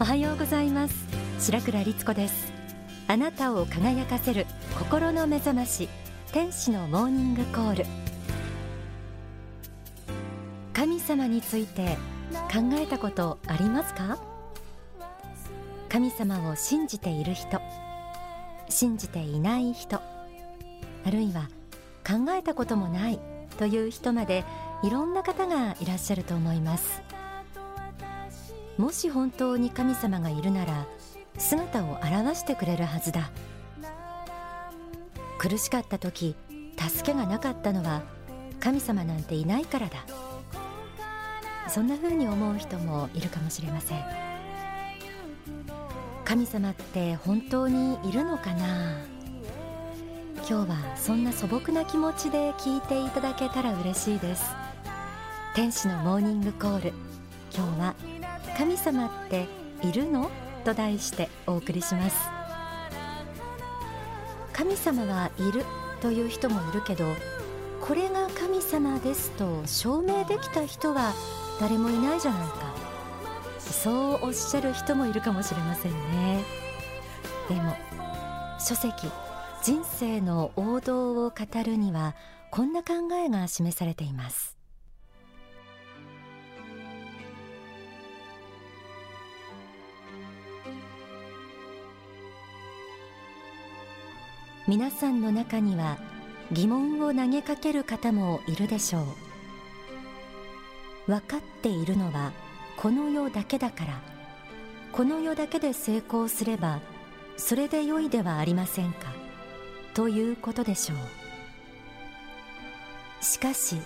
おはようございます。白倉律子です。あなたを輝かせる心の目覚まし天使のモーニングコール。神様について考えたことありますか？神様を信じている人信じていない人あるいは考えたこともないという人までいろんな方がいらっしゃると思います。もし本当に神様がいるなら姿を現してくれるはずだ。苦しかった時助けがなかったのは神様なんていないからだ。そんな風に思う人もいるかもしれません。神様って本当にいるのかな？今日はそんな素朴な気持ちで聞いていただけたら嬉しいです。天使のモーニングコール。今日は神様っているの？と題してお送りします。神様はいるという人もいるけどこれが神様ですと証明できた人は誰もいないじゃないか。そうおっしゃる人もいるかもしれませんね。でも書籍人生の王道を語るにはこんな考えが示されています。皆さんの中には疑問を投げかける方もいるでしょう。分かっているのはこの世だけだから。この世だけで成功すればそれで良いではありませんか。ということでしょう。しかし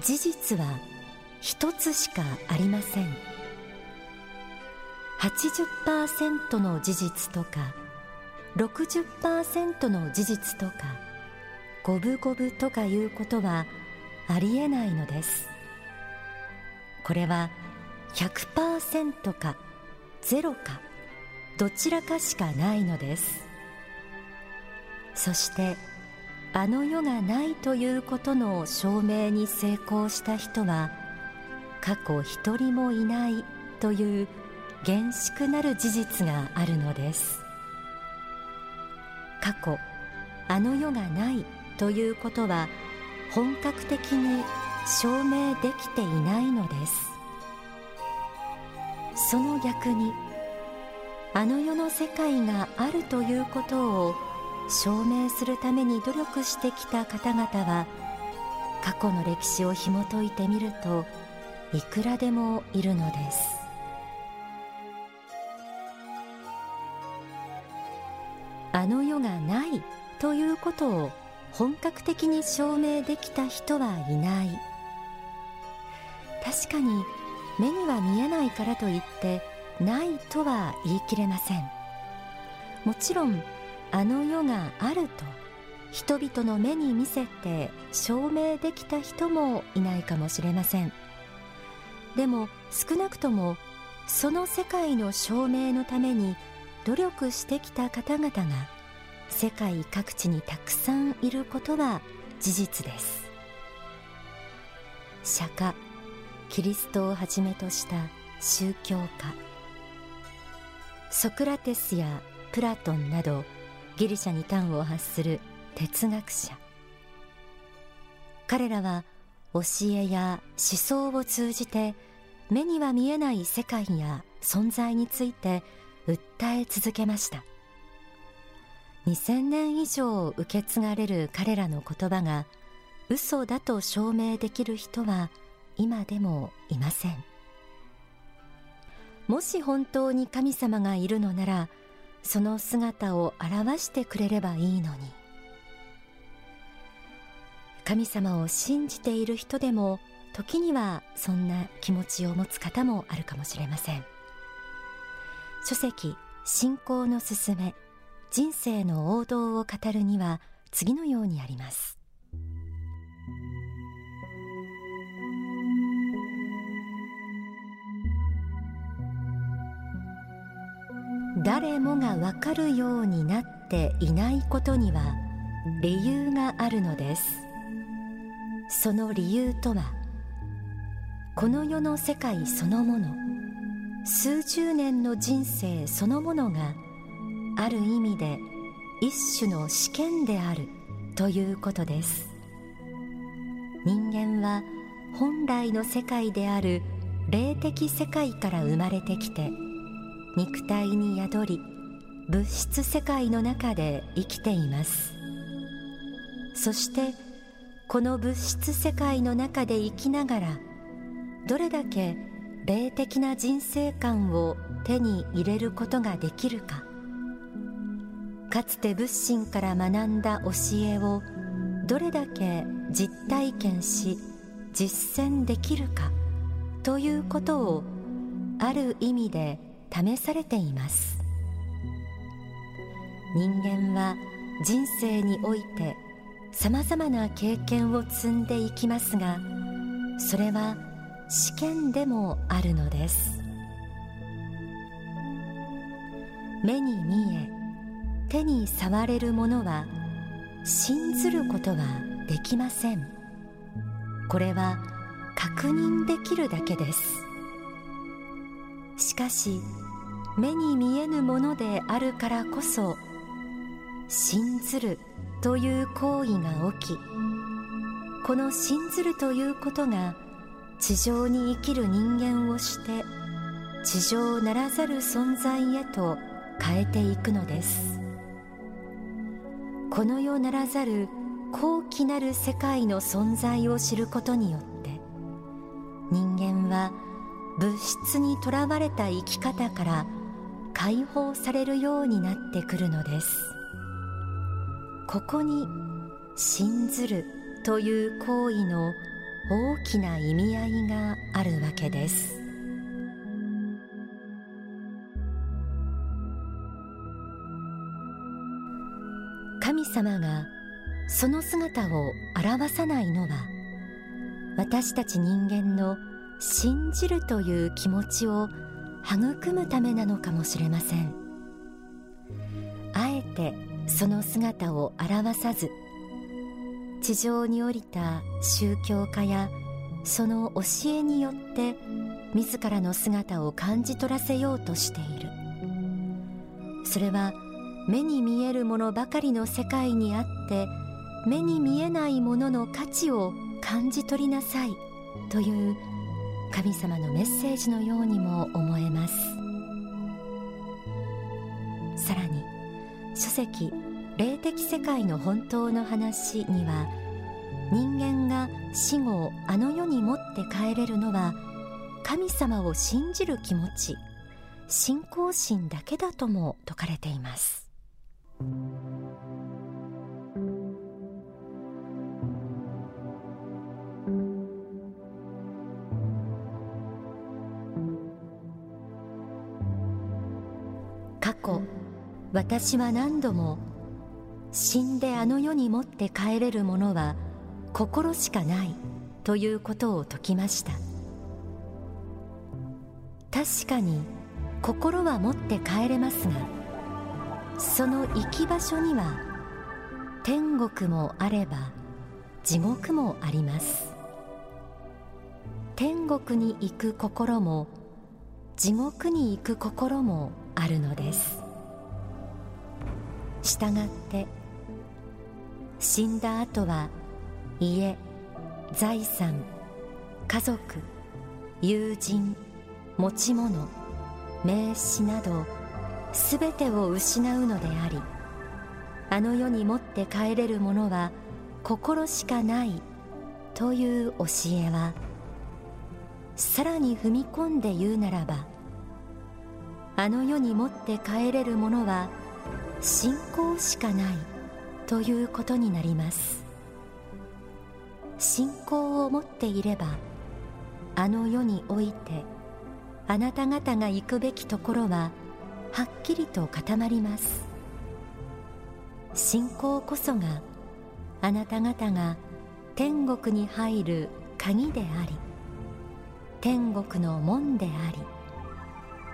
事実は一つしかありません。80%の事実とか60%の事実とか五分五分とかいうことはありえないのです。これは100%かゼロかどちらかしかないのです。そしてあの世がないということの証明に成功した人は過去一人もいないという厳粛なる事実があるのです。過去あの世がないということは本格的に証明できていないのです。その逆にあの世の世界があるということを証明するために努力してきた方々は過去の歴史を紐解いてみるといくらでもいるのです。あの世がないということを本格的に証明できた人はいない。確かに目には見えないからといってないとは言い切れません。もちろんあの世があると人々の目に見せて証明できた人もいないかもしれません。でも少なくともその世界の証明のために努力してきた方々が世界各地にたくさんいることは事実です。釈迦キリストをはじめとした宗教家。ソクラテスやプラトンなどギリシャに端を発する哲学者。彼らは教えや思想を通じて目には見えない世界や存在について訴え続けました。2000年以上受け継がれる彼らの言葉が嘘だと証明できる人は今でもいません。もし本当に神様がいるのならその姿を表してくれればいいのに。神様を信じている人でも時にはそんな気持ちを持つ方もあるかもしれません。書籍信仰のすすめ人生の王道を語るには次のようにあります。誰もがわかるようになっていないことには理由があるのです。その理由とはこの世の世界そのもの数十年の人生そのものがある意味で一種の試験であるということです。人間は本来の世界である霊的世界から生まれてきて肉体に宿り物質世界の中で生きています。そしてこの物質世界の中で生きながらどれだけ霊的な人生観を手に入れることができるか。かつて仏心から学んだ教えをどれだけ実体験し実践できるかということをある意味で試されています。人間は人生においてさまざまな経験を積んでいきますがそれは試験でもあるのです。目に見え手に触れるものは信ずることはできません。これは確認できるだけです。しかし目に見えぬものであるからこそ信ずるという行為が起きこの信ずるということが地上に生きる人間をして地上ならざる存在へと変えていくのです。この世ならざる高貴なる世界の存在を知ることによって人間は物質にとらわれた生き方から解放されるようになってくるのです。ここに信ずるという行為の大きな意味合いがあるわけです。神様がその姿を表さないのは私たち人間の信じるという気持ちを育むためなのかもしれません。あえてその姿を表さず地上に降りた宗教家やその教えによって自らの姿を感じ取らせようとしている。それは目に見えるものばかりの世界にあって目に見えないものの価値を感じ取りなさいという神様のメッセージのようにも思えます。さらに書籍霊的世界の本当の話には人間が死後あの世に持って帰れるのは神様を信じる気持ち信仰心だけだとも説かれています。過去私は何度も死んであの世に持って帰れるものは心しかないということを説きました。確かに心は持って帰れますがその行き場所には天国もあれば地獄もあります。天国に行く心も地獄に行く心もあるのです。したがって死んだ後は家財産家族友人持ち物名刺などすべてを失うのでありあの世に持って帰れるものは心しかないという教えはさらに踏み込んで言うならばあの世に持って帰れるものは信仰しかない。ということになります。信仰を持っていればあの世においてあなた方が行くべきところははっきりと固まります。信仰こそがあなた方が天国に入る鍵であり天国の門であり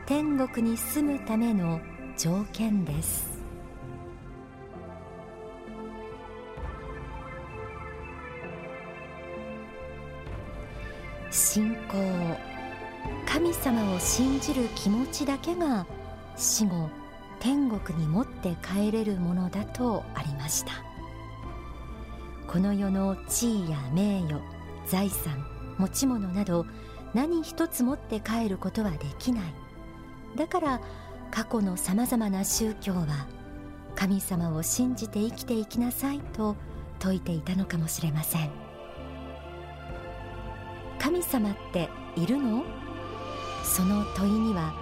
天国に住むための条件です。信仰。神様を信じる気持ちだけが死後天国に持って帰れるものだとありました。この世の地位や名誉財産持ち物など何一つ持って帰ることはできない。だから過去のさまざまな宗教は神様を信じて生きていきなさいと説いていたのかもしれません。神様っているの？その問いには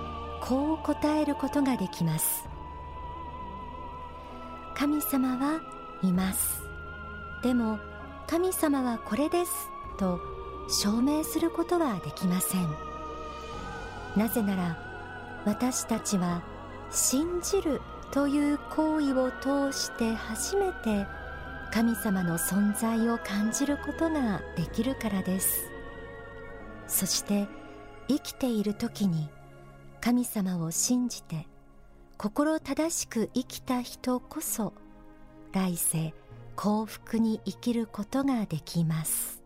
こう答えることができます。神様はいます。でも神様はこれです。と証明することはできません。なぜなら私たちは信じるという行為を通して初めて神様の存在を感じることができるからです。そして生きている時に神様を信じて心正しく生きた人こそ来世幸福に生きることができます。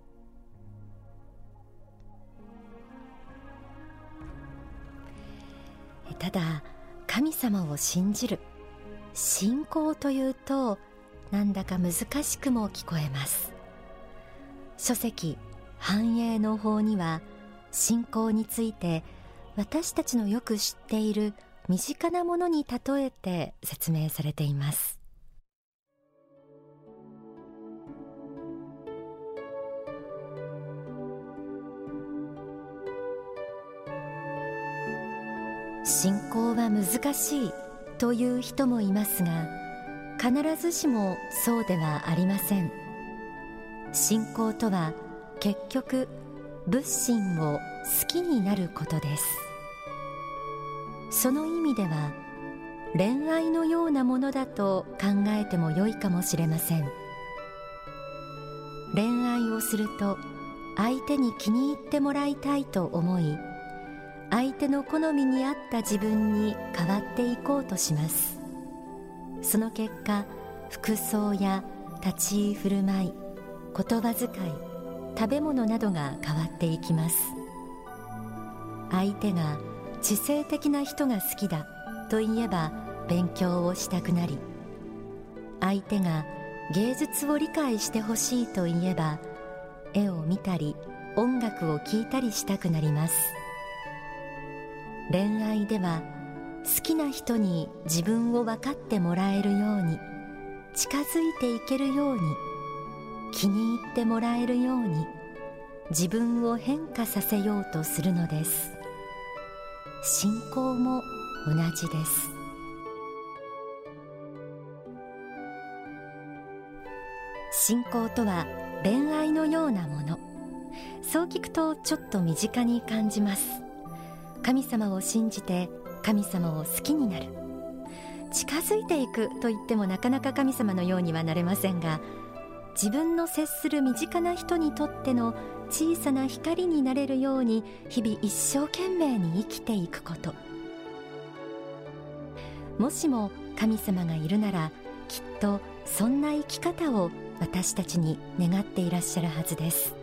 ただ神様を信じる信仰というとなんだか難しくも聞こえます。書籍繁栄の法には信仰について私たちのよく知っている身近なものに例えて説明されています。信仰は難しいという人もいますが必ずしもそうではありません。信仰とは結局仏心を好きになることです。その意味では恋愛のようなものだと考えてもよいかもしれません。恋愛をすると相手に気に入ってもらいたいと思い相手の好みに合った自分に変わっていこうとします。その結果服装や立ち居振る舞い言葉遣い食べ物などが変わっていきます。相手が知性的な人が好きだといえば勉強をしたくなり相手が芸術を理解してほしいといえば絵を見たり音楽を聴いたりしたくなります。恋愛では好きな人に自分を分かってもらえるように近づいていけるように気に入ってもらえるように自分を変化させようとするのです。信仰も同じです。信仰とは恋愛のようなもの。そう聞くとちょっと身近に感じます。神様を信じて神様を好きになる。近づいていくと言ってもなかなか神様のようにはなれませんが自分の接する身近な人にとっての小さな光になれるように日々一生懸命に生きていくこと。もしも神様がいるならきっとそんな生き方を私たちに願っていらっしゃるはずです。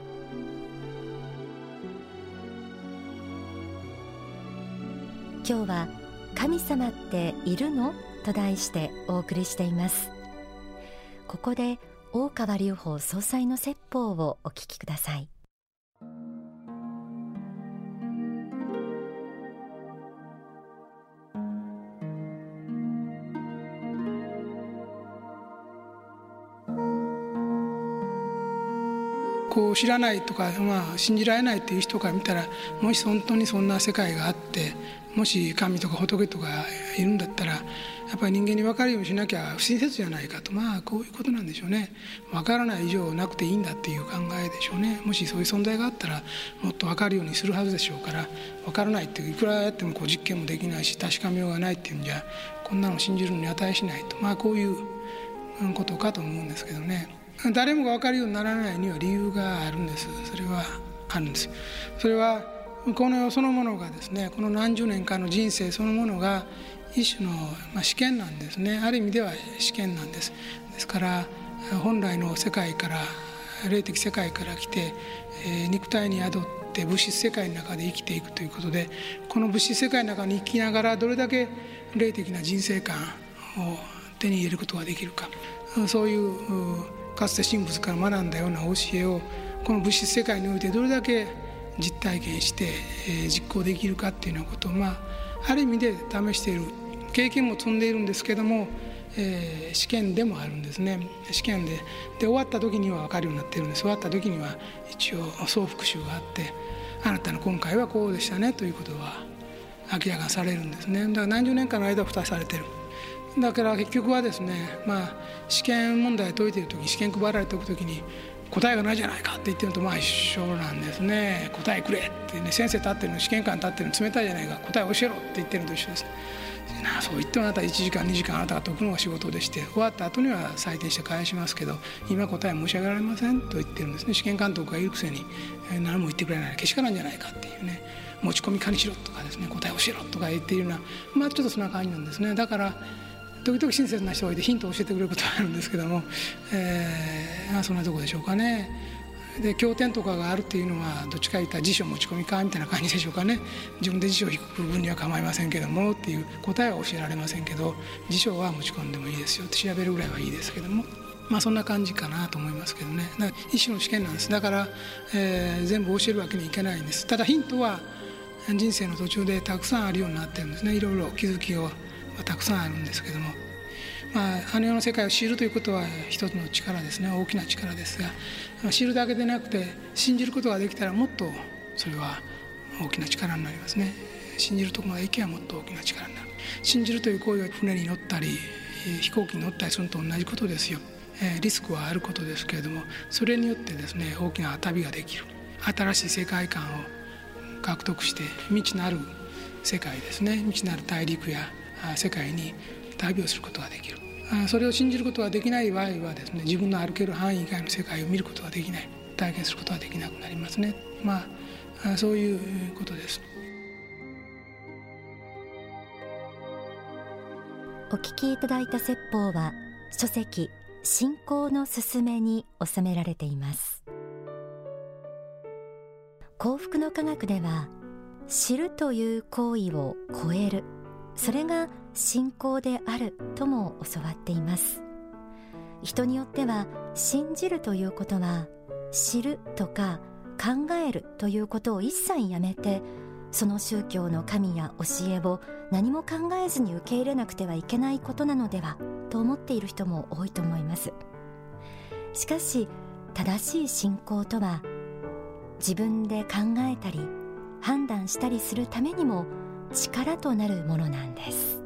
今日は神様っているの？と題してお送りしています。ここで大川隆法総裁の説法をお聞きください。こう知らないとか、まあ、信じられないっていう人から見たらもし本当にそんな世界があってもし神とか仏とかいるんだったらやっぱり人間に分かるようにしなきゃ不親切じゃないかと。まあこういうことなんでしょうね。分からない以上なくていいんだっていう考えでしょうね。もしそういう存在があったらもっと分かるようにするはずでしょうから分からないっていくらやってもこう実験もできないし確かめようがないっていうんじゃこんなの信じるのに値しないと。まあこういうことかと思うんですけどね。誰もが分かるようにならないには理由があるんです。それはあるんです。それはこの世そのものがですねこの何十年間の人生そのものが一種の試験なんですね。ある意味では試験なんです。ですから本来の世界から霊的世界から来て、えー、肉体に宿って物質世界の中で生きていくということでこの物質世界の中に生きながらどれだけ霊的な人生観を手に入れることができるか。そういうかつて神仏から学んだような教えをこの物質世界においてどれだけ実体験して、え、実行できるかっていうようなことをまあある意味で試している経験も積んでいるんですけども、えー、試験でもあるんですね。試験でで終わった時には分かるようになってるんです。終わった時には一応総復習があってあなたの今回はこうでしたねということは明らかにされるんですね。だから何十年間の間蓋されてる。だから結局はですねまあ試験問題解いてる時試験配られておく時に答えがないじゃないかって言ってるのとまあ一緒なんですね。答えくれってね先生立ってるの試験官立ってるの冷たいじゃないか。答え教えろって言ってるのと一緒です。なそう言ってもあなた1時間2時間あなたが解くのが仕事でして終わった後には採点して返しますけど今答え申し上げられませんと言ってるんですね。試験監督がいるくせに何も言ってくれない。けしからんじゃないかっていうね。持ち込み可にしろとかですね。答え教えろとか言っているようなまあちょっとそんな感じなんですね。だから時々親切な人がいてヒントを教えてくれることがあるんですけども、えー、まあ、そんなとこでしょうかね。で経典とかがあるっていうのはどっちか言ったら辞書持ち込みかみたいな感じでしょうかね。自分で辞書を引く分には構いませんけどもっていう答えは教えられませんけど辞書は持ち込んでもいいですよって調べるぐらいはいいですけども。まあそんな感じかなと思いますけどね。だから一種の試験なんです。だから、えー、全部教えるわけにはいけないんです。ただヒントは人生の途中でたくさんあるようになってるんですね。いろいろ気づきをたくさんあるんですけども、まあ、あの世の世界を知るということは一つの力ですね。大きな力ですが知るだけでなくて信じることができたらもっとそれは大きな力になりますね。信じるところまで行けばもっと大きな力になる。信じるという行為は船に乗ったり飛行機に乗ったりするのと同じことですよ。リスクはあることですけれどもそれによってですね大きな旅ができる。新しい世界観を獲得して未知なる世界ですね。未知なる大陸や世界に旅をすることができる。それを信じることができない場合はですね自分の歩ける範囲以外の世界を見ることができない。体験することができなくなりますね。まあそういうことです。お聞きいただいた説法は書籍信仰のすすめに収められています。幸福の科学では知るという行為を超える。それが信仰であるとも教わっています。人によっては信じるということは知るとか考えるということを一切やめてその宗教の神や教えを何も考えずに受け入れなくてはいけないことなのではと思っている人も多いと思います。しかし正しい信仰とは自分で考えたり判断したりするためにも力となるものなんです。